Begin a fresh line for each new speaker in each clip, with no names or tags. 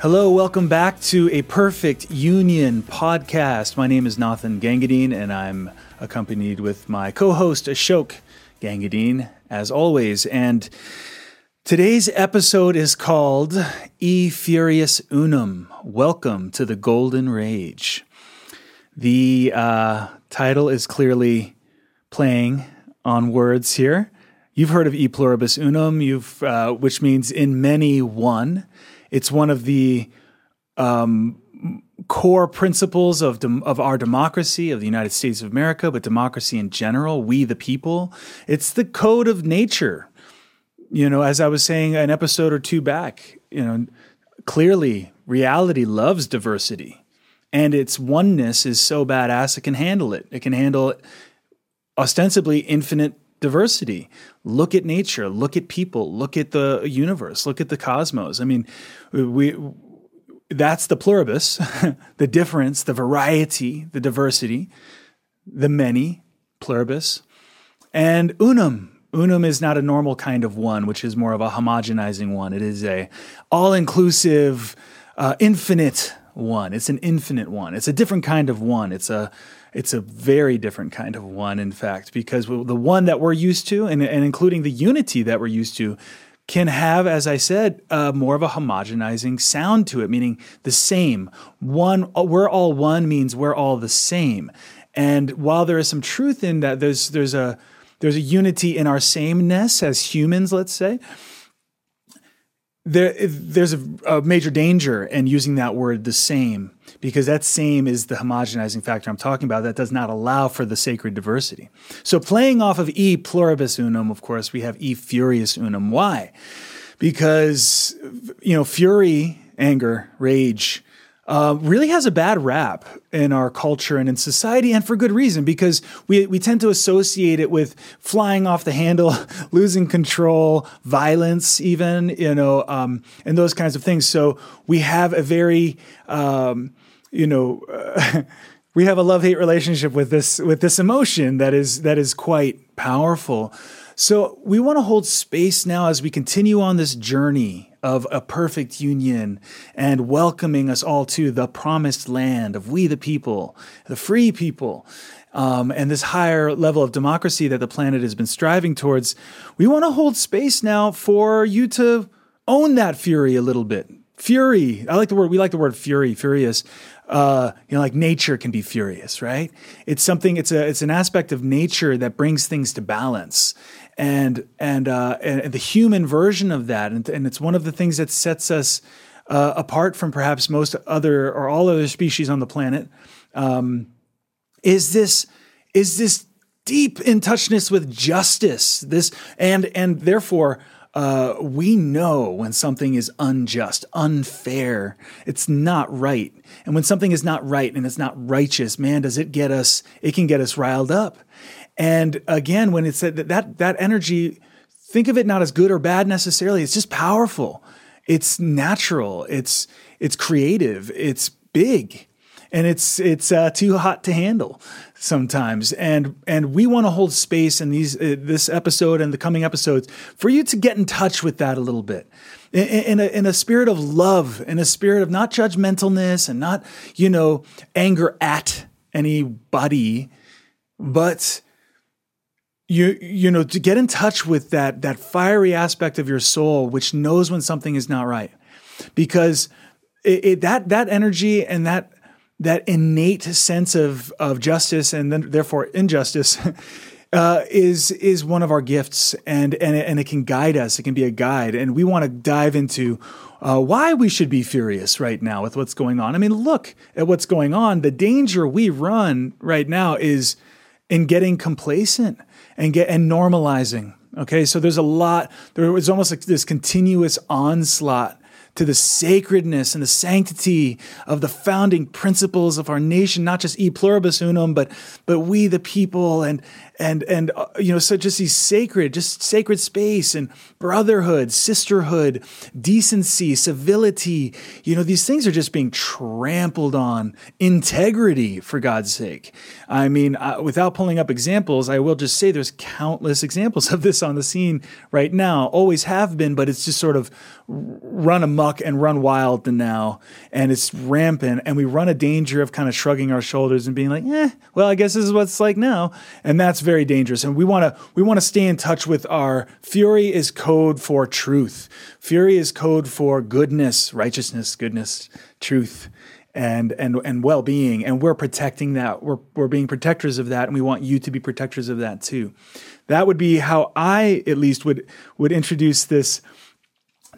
Hello, welcome back to a Perfect Union podcast. My name is Nathan Gangadean, and I'm accompanied with my co host Ashok Gangadean, as always. And today's episode is called E Furious Unum Welcome to the Golden Rage. The uh, title is clearly playing on words here. You've heard of E Pluribus Unum, you've, uh, which means in many one. It's one of the um, core principles of dem- of our democracy of the United States of America, but democracy in general. We the people. It's the code of nature. You know, as I was saying an episode or two back, you know, clearly reality loves diversity, and its oneness is so badass it can handle it. It can handle ostensibly infinite diversity. Look at nature, look at people, look at the universe, look at the cosmos. I mean, we that's the pluribus, the difference, the variety, the diversity, the many, pluribus. And unum. Unum is not a normal kind of one, which is more of a homogenizing one. It is a all-inclusive, uh, infinite one. It's an infinite one. It's a different kind of one. It's a it's a very different kind of one, in fact, because the one that we're used to, and, and including the unity that we're used to, can have, as I said, uh, more of a homogenizing sound to it, meaning the same. One, we're all one means we're all the same. And while there is some truth in that, there's there's a there's a unity in our sameness as humans, let's say there, there's a, a, major danger in using that word the same because that same is the homogenizing factor I'm talking about that does not allow for the sacred diversity. So playing off of e pluribus unum, of course, we have e furious unum. Why? Because you know, fury, anger, rage, uh, really has a bad rap in our culture and in society, and for good reason, because we, we tend to associate it with flying off the handle, losing control, violence, even, you know, um, and those kinds of things. So we have a very, um, you know, uh, we have a love hate relationship with this with this emotion that is that is quite powerful. So we want to hold space now as we continue on this journey of a perfect union and welcoming us all to the promised land of we the people, the free people. Um, and this higher level of democracy that the planet has been striving towards, we want to hold space now for you to own that fury a little bit. Fury, I like the word, we like the word fury, furious. Uh, you know, like nature can be furious, right? It's something, it's a, it's an aspect of nature that brings things to balance and and uh, and the human version of that, and, and it's one of the things that sets us uh, apart from perhaps most other or all other species on the planet. Um, is this is this deep in touchness with justice? This and and therefore. Uh, we know when something is unjust, unfair, it's not right. And when something is not right and it's not righteous, man, does it get us, it can get us riled up. And again, when it's that, that, that energy, think of it not as good or bad necessarily. It's just powerful. It's natural. It's, it's creative. It's big and it's it's uh, too hot to handle sometimes. And and we want to hold space in these uh, this episode and the coming episodes for you to get in touch with that a little bit. In, in, a, in a spirit of love in a spirit of not judgmentalness and not you know anger at anybody but you you know to get in touch with that that fiery aspect of your soul which knows when something is not right. Because it, it, that that energy and that that innate sense of of justice and then therefore injustice uh, is is one of our gifts and and it, and it can guide us it can be a guide and we want to dive into uh, why we should be furious right now with what's going on i mean look at what's going on the danger we run right now is in getting complacent and get and normalizing. Okay, so there's a lot. There was almost like this continuous onslaught to the sacredness and the sanctity of the founding principles of our nation, not just e pluribus unum, but but we the people and and and uh, you know so just these sacred just sacred space and brotherhood sisterhood decency civility you know these things are just being trampled on. Integrity for god's sake. I mean uh, without pulling up examples i will just say there's countless examples of this on the scene right now. Always have been but it's just sort of run amuck and run wild now, and it's rampant, and we run a danger of kind of shrugging our shoulders and being like, "Eh, well, I guess this is what it's like now," and that's very dangerous. And we want to we want to stay in touch with our fury is code for truth. Fury is code for goodness, righteousness, goodness, truth and and and well-being and we're protecting that we're we're being protectors of that and we want you to be protectors of that too that would be how i at least would would introduce this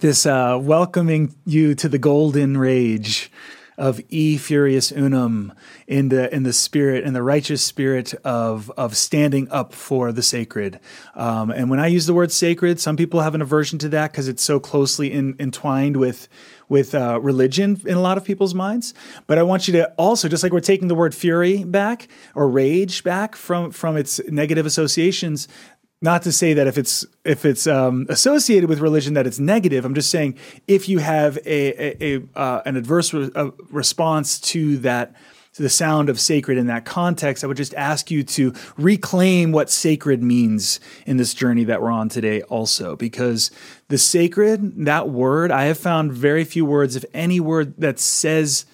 this uh, welcoming you to the golden rage of e furious unum in the in the spirit in the righteous spirit of of standing up for the sacred. Um, and when I use the word sacred, some people have an aversion to that because it's so closely in, entwined with with uh, religion in a lot of people's minds. But I want you to also, just like we're taking the word fury back or rage back from from its negative associations, not to say that if it's if it's um, associated with religion that it's negative. I'm just saying if you have a, a, a uh, an adverse re- a response to that to the sound of sacred in that context, I would just ask you to reclaim what sacred means in this journey that we're on today, also because the sacred that word I have found very few words, if any word that says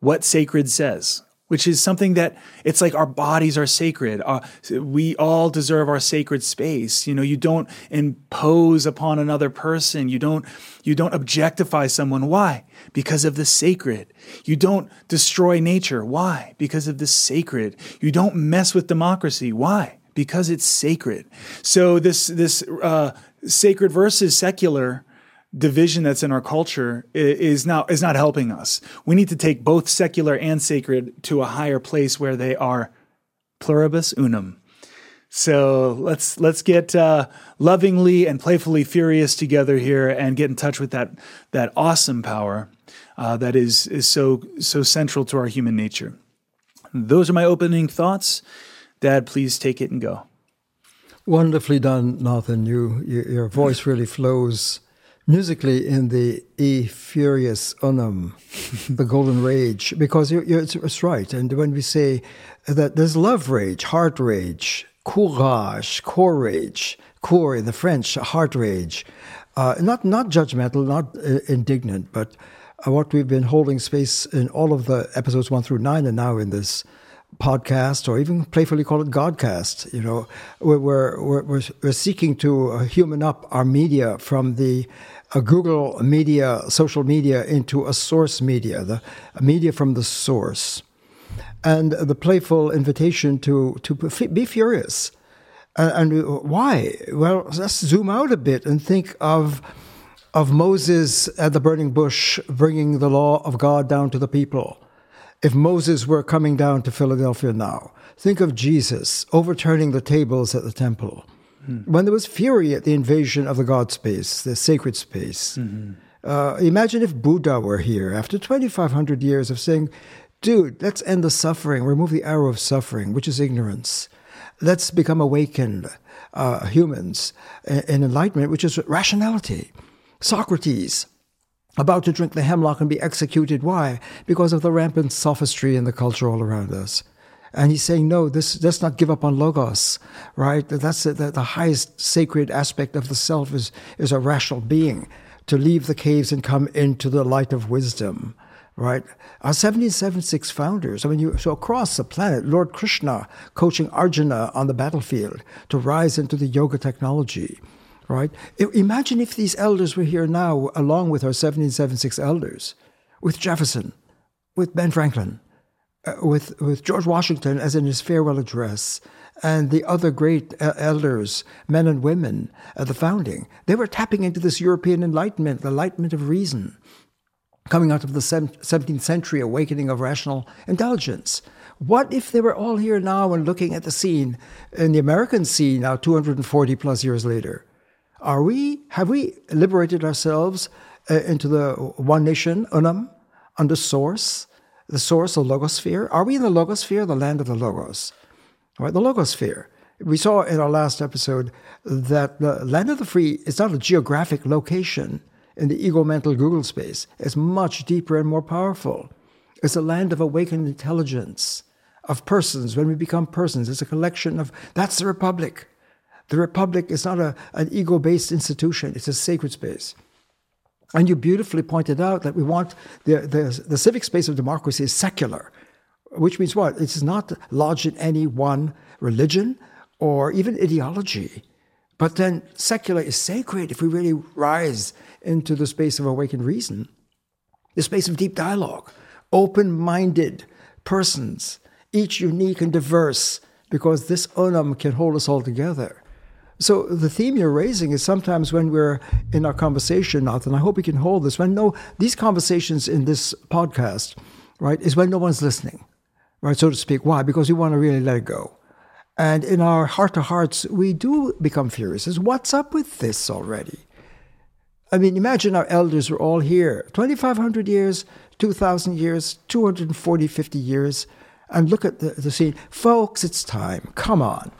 what sacred says which is something that it's like our bodies are sacred. Uh, we all deserve our sacred space. You know, you don't impose upon another person. You don't you don't objectify someone. Why? Because of the sacred. You don't destroy nature. Why? Because of the sacred. You don't mess with democracy. Why? Because it's sacred. So this this uh, sacred versus secular division that's in our culture is now is not helping us. We need to take both secular and sacred to a higher place where they are pluribus unum. So let's let's get uh, lovingly and playfully furious together here and get in touch with that that awesome power uh, that is is so so central to our human nature. Those are my opening thoughts. Dad, please take it and go.
Wonderfully done, Nathan. You, you your voice really flows musically in the E Furious Unum, the Golden Rage, because you're, you're, it's, it's, right. And when we say that there's love rage, heart rage, courage, courage, cour in the French, heart rage, uh, not not judgmental, not uh, indignant, but uh, what we've been holding space in all of the episodes one through nine, and now in this podcast, or even playfully call it Godcast. You know, we're we're, we're, we're seeking to uh, human up our media from the a Google media, social media, into a source media, the media from the source, and the playful invitation to to be furious. And, and why? Well, let's zoom out a bit and think of of Moses at the burning bush bringing the law of God down to the people. If Moses were coming down to Philadelphia now, think of Jesus overturning the tables at the temple mm. when there was fury at the invasion of the God space, the sacred space. Mm-hmm. Uh, imagine if Buddha were here after 2,500 years of saying, dude, let's end the suffering, remove the arrow of suffering, which is ignorance. Let's become awakened uh, humans in enlightenment, which is rationality. Socrates, about to drink the hemlock and be executed. Why? Because of the rampant sophistry in the culture all around us. And he's saying, no, this, let's not give up on logos, right? That's the, the, the highest sacred aspect of the self is, is a rational being, to leave the caves and come into the light of wisdom, right? Our 1776 founders, I mean, you, so across the planet, Lord Krishna coaching Arjuna on the battlefield to rise into the yoga technology, right? Imagine if these elders were here now, along with our 1776 elders, with Jefferson, with Ben Franklin, uh, with, with George Washington as in his farewell address and the other great uh, elders, men and women at the founding, they were tapping into this European enlightenment, the enlightenment of reason, coming out of the 17th century awakening of rational intelligence. What if they were all here now and looking at the scene, in the American scene now 240 plus years later? Are we, have we liberated ourselves uh, into the one nation, unum, under source? the source, the logosphere? Are we in the logosphere, the land of the logos? Right, the logosphere. We saw in our last episode that the land of the free is not a geographic location in the ego mental Google space. It's much deeper and more powerful. It's a land of awakened intelligence, of persons. When we become persons, it's a collection of, that's the republic. The republic is not a, an ego based institution, it's a sacred space. And you beautifully pointed out that we want the, the, the civic space of democracy is secular, which means what? It's not lodged in any one religion or even ideology. But then secular is sacred if we really rise into the space of awakened reason, the space of deep dialogue, open minded persons, each unique and diverse, because this unum can hold us all together. So the theme you're raising is sometimes when we're in our conversation, Nathan, I hope we can hold this, when no, these conversations in this podcast, right, is when no one's listening, right, so to speak. Why? Because we want to really let it go. And in our heart to hearts, we do become furious. What's up with this already? I mean, imagine our elders were all here 2,500 years, 2,000 years, 240, 50 years, and look at the, the scene. Folks, it's time. Come on.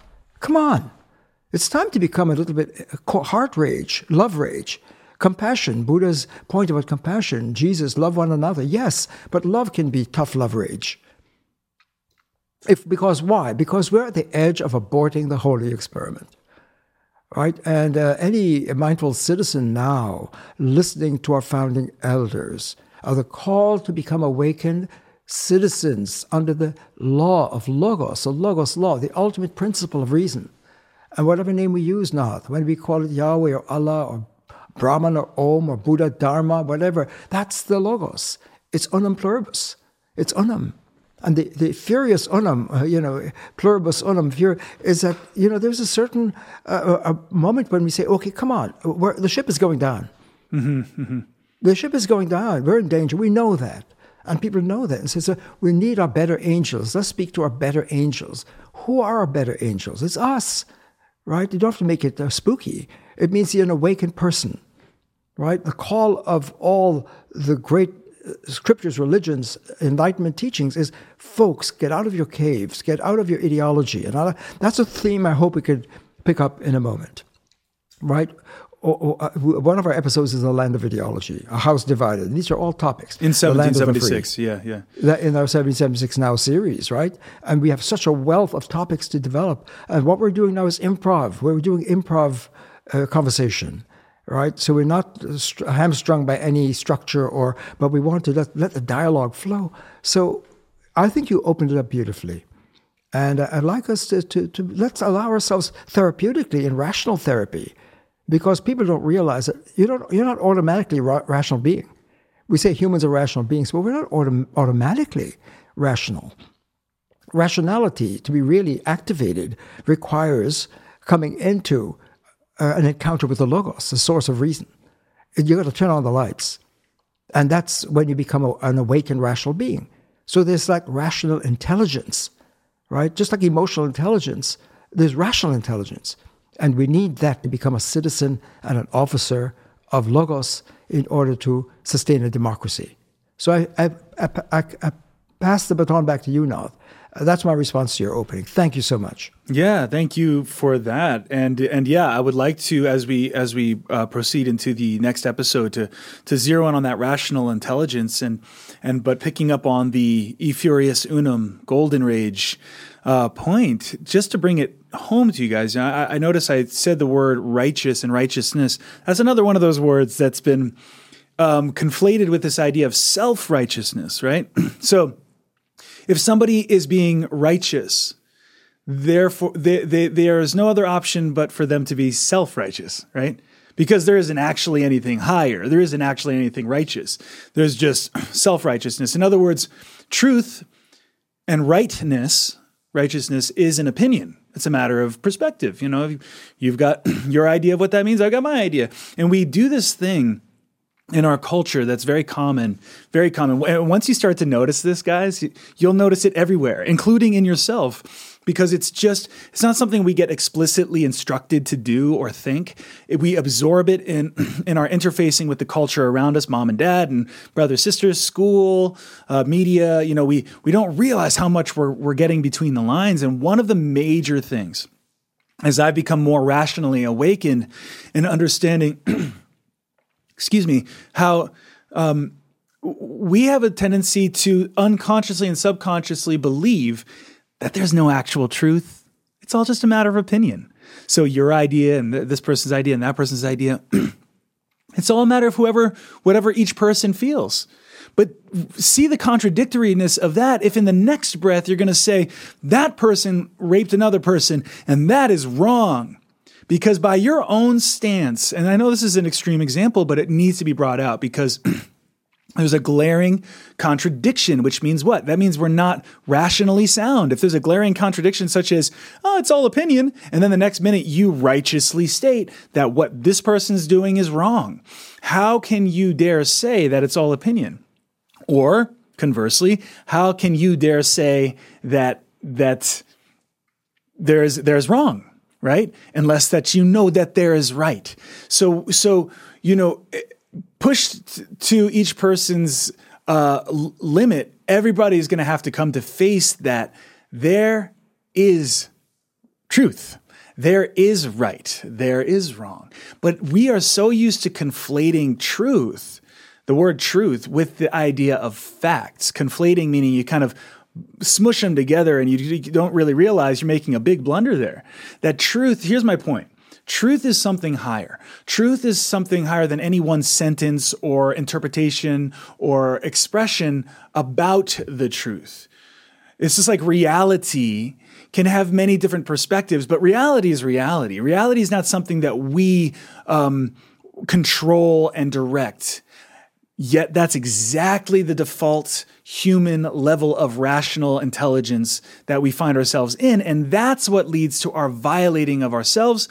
Come on. It's time to become a little bit uh, heart rage, love rage, compassion. Buddha's point about compassion, Jesus, love one another. Yes, but love can be tough love rage. If, because why? Because we're at the edge of aborting the holy experiment. Right? And uh, any mindful citizen now listening to our founding elders are the call to become awakened citizens under the law of Logos, the Logos law, the ultimate principle of reason and whatever name we use now, when we call it Yahweh or Allah or Brahman or Om or Buddha, Dharma, whatever, that's the Logos. It's unum pluribus. It's unum. And the, the furious unum, uh, you know, pluribus unum, fur, is that, you know, there's a certain uh, a moment when we say, okay, come on, the ship is going down. Mm-hmm, mm-hmm. The ship is going down. We're in danger. We know that. And people know that. And so, we need our better angels. Let's speak to our better angels. Who are our better angels? It's us right? You don't have to make it uh, spooky. It means you're an awakened person, right? The call of all the great uh, scriptures, religions, enlightenment teachings is folks, get out of your caves, get out of your ideology. And that's a theme I hope we could pick up in a moment, right? Or, or, uh, one of our episodes is the land of ideology, a house divided. These are all topics.
In 1776, yeah, yeah.
That in our 1776 Now series, right? And we have such a wealth of topics to develop. And what we're doing now is improv. We're doing improv uh, conversation, right? So we're not st- hamstrung by any structure, or but we want to let, let the dialogue flow. So I think you opened it up beautifully. And I'd like us to, to, to let's allow ourselves therapeutically in rational therapy because people don't realize that you don't, you're not automatically ra- rational being. We say humans are rational beings, but we're not autom- automatically rational. Rationality, to be really activated, requires coming into uh, an encounter with the Logos, the source of reason. You've got to turn on the lights. And that's when you become a, an awakened rational being. So there's like rational intelligence, right? Just like emotional intelligence, there's rational intelligence. And we need that to become a citizen and an officer of Logos in order to sustain a democracy. So I, I, I, I pass the baton back to you now. That's my response to your opening. Thank you so much.
Yeah, thank you for that. And and yeah, I would like to as we as we uh, proceed into the next episode to to zero in on that rational intelligence and and but picking up on the E Furious Unum Golden Rage uh, point, just to bring it home to you guys. I, I notice I said the word righteous and righteousness. That's another one of those words that's been um, conflated with this idea of self righteousness, right? so if somebody is being righteous, therefore they, they, there is no other option but for them to be self righteous, right? Because there isn't actually anything higher. There isn't actually anything righteous. There's just self righteousness. In other words, truth and rightness righteousness is an opinion. It's a matter of perspective. You know, you've got your idea of what that means. I've got my idea. And we do this thing in our culture that's very common, very common. Once you start to notice this, guys, you'll notice it everywhere, including in yourself because it's just it's not something we get explicitly instructed to do or think. We absorb it in in our interfacing with the culture around us mom and dad and brothers sisters school uh, media you know we we don't realize how much we're we're getting between the lines. And one of the major things as i've become more rationally awakened in understanding excuse me how um, we have a tendency to unconsciously and subconsciously believe that there's no actual truth. It's all just a matter of opinion. So your idea and th- this person's idea and that person's idea It's all a matter of whoever, whatever each person feels. But see the contradictoriness of that if in the next breath you're going to say, that person raped another person and that is wrong. Because by your own stance, and I know this is an extreme example, but it needs to be brought out because there's a glaring contradiction, which means what? That means we're not rationally sound. If there's a glaring contradiction, such as, oh, it's all opinion, and then the next minute you righteously state that what this person's doing is wrong, how can you dare say that it's all opinion? Or conversely, how can you dare say that that there's there's wrong? right? Unless that you know that there is right. So, so you know, pushed to each person's uh, limit, everybody is going to have to come to face that there is truth. There is right. There is wrong. But we are so used to conflating truth, the word truth, with the idea of facts. Conflating meaning you kind of smush them together and you, you don't really realize you're making a big blunder there. That truth, here's my point. Truth is something higher. Truth is something higher than any one sentence or interpretation or expression about the truth. It's just like reality can have many different perspectives, but reality is reality. Reality is not something that we um, control and direct. Yet that's exactly the default human level of rational intelligence that we find ourselves in. And that's what leads to our violating of ourselves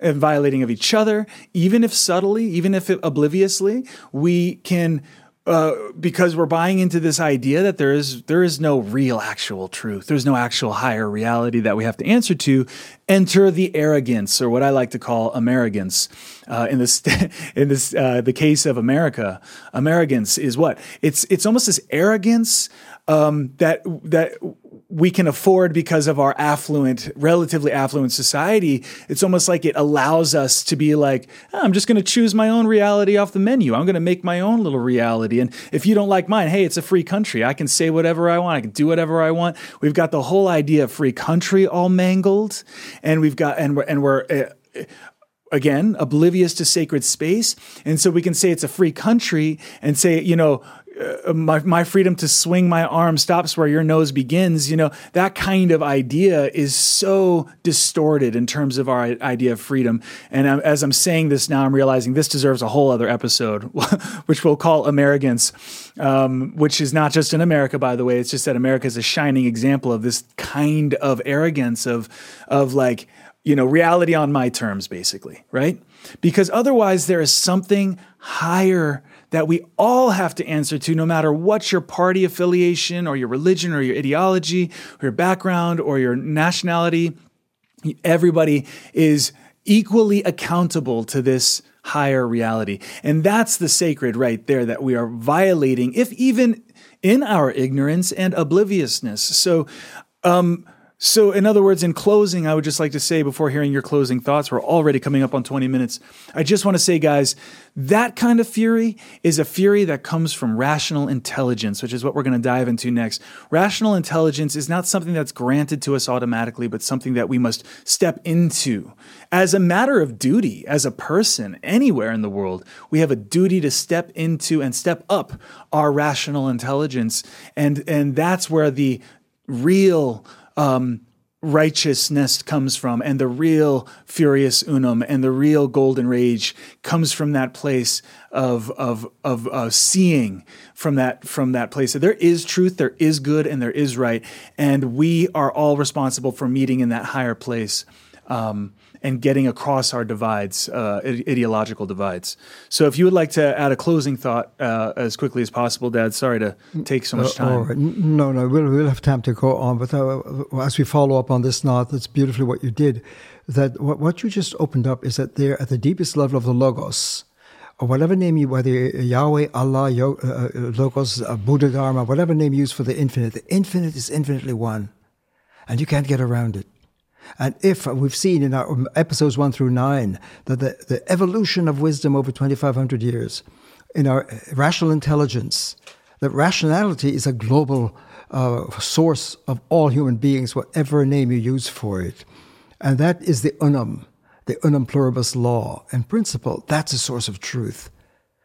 and violating of each other, even if subtly, even if obliviously, we can uh, because we're buying into this idea that there is there is no real actual truth. There's no actual higher reality that we have to answer to. Enter the arrogance, or what I like to call Americans. Uh, in this in this uh, the case of America, Americans is what it's it's almost this arrogance um, that that we can afford because of our affluent, relatively affluent society. It's almost like it allows us to be like, oh, I'm just going to choose my own reality off the menu. I'm going to make my own little reality. And if you don't like mine, hey, it's a free country. I can say whatever I want. I can do whatever I want. We've got the whole idea of free country all mangled, and we've got and we're and we're. Uh, again, oblivious to sacred space. And so we can say it's a free country and say, you know, uh, my, my freedom to swing my arm stops where your nose begins. You know, that kind of idea is so distorted in terms of our idea of freedom. And I'm, as I'm saying this now, I'm realizing this deserves a whole other episode, which we'll call Americans, um, which is not just in America, by the way. It's just that America is a shining example of this kind of arrogance of, of like, you know, reality on my terms, basically, right? Because otherwise, there is something higher that we all have to answer to, no matter what your party affiliation or your religion or your ideology or your background or your nationality. Everybody is equally accountable to this higher reality. And that's the sacred right there that we are violating, if even in our ignorance and obliviousness. So, um, so, in other words, in closing, I would just like to say before hearing your closing thoughts, we're already coming up on 20 minutes. I just want to say, guys, that kind of fury is a fury that comes from rational intelligence, which is what we're going to dive into next. Rational intelligence is not something that's granted to us automatically, but something that we must step into. As a matter of duty, as a person anywhere in the world, we have a duty to step into and step up our rational intelligence. And, and that's where the real um, righteousness comes from and the real furious unum and the real golden rage comes from that place of of of uh, seeing from that from that place. So there is truth there is good and there is right and we are all responsible for meeting in that higher place um, and getting across our divides, uh, ideological divides. So, if you would like to add a closing thought uh, as quickly as possible, Dad. Sorry to take so much uh,
time. No, no, we'll, we'll have time to go on. But uh, as we follow up on this now, that's beautifully what you did. That what, what you just opened up is that there, at the deepest level of the logos, or whatever name you, whether Yahweh, Allah, Yo, uh, uh, Logos, Buddha, Dharma, whatever name you use for the infinite, the infinite is infinitely one, and you can't get around it. And if we've seen in our episodes one through nine that the, the evolution of wisdom over 2,500 years, in our rational intelligence, that rationality is a global uh, source of all human beings, whatever name you use for it. And that is the unum, the unum pluribus law and principle. That's a source of truth.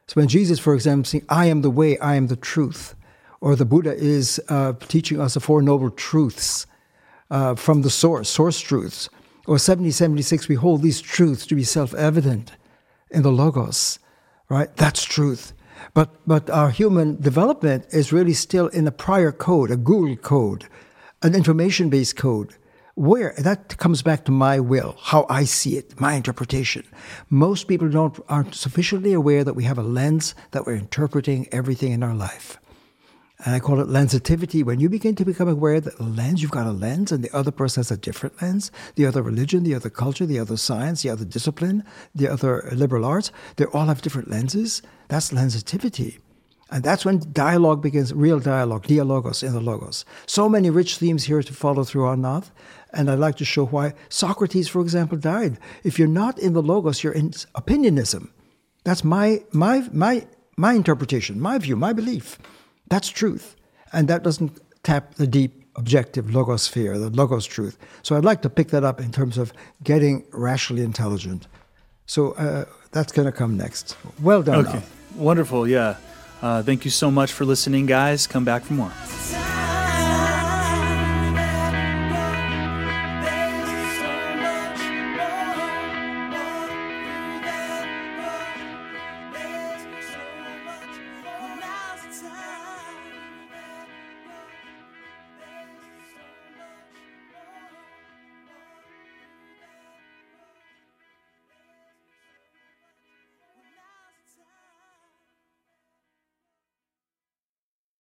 So when Jesus, for example, saying, I am the way, I am the truth, or the Buddha is uh, teaching us the Four Noble Truths uh, from the source, source truths, or 7076, we hold these truths to be self evident in the Logos, right? That's truth. But, but our human development is really still in a prior code, a Google code, an information based code. Where that comes back to my will, how I see it, my interpretation. Most people don't aren't sufficiently aware that we have a lens that we're interpreting everything in our life and I call it lensitivity. When you begin to become aware that lens, you've got a lens, and the other person has a different lens, the other religion, the other culture, the other science, the other discipline, the other liberal arts, they all have different lenses. That's lensitivity. And that's when dialogue begins, real dialogue, dialogos in the logos. So many rich themes here to follow through on not. And I'd like to show why Socrates, for example, died. If you're not in the logos, you're in opinionism. That's my, my, my, my interpretation, my view, my belief. That's truth. And that doesn't tap the deep objective logosphere, the logos truth. So I'd like to pick that up in terms of getting rationally intelligent. So uh, that's going to come next. Well done.
Okay. Wonderful. Yeah. Uh, thank you so much for listening, guys. Come back for more.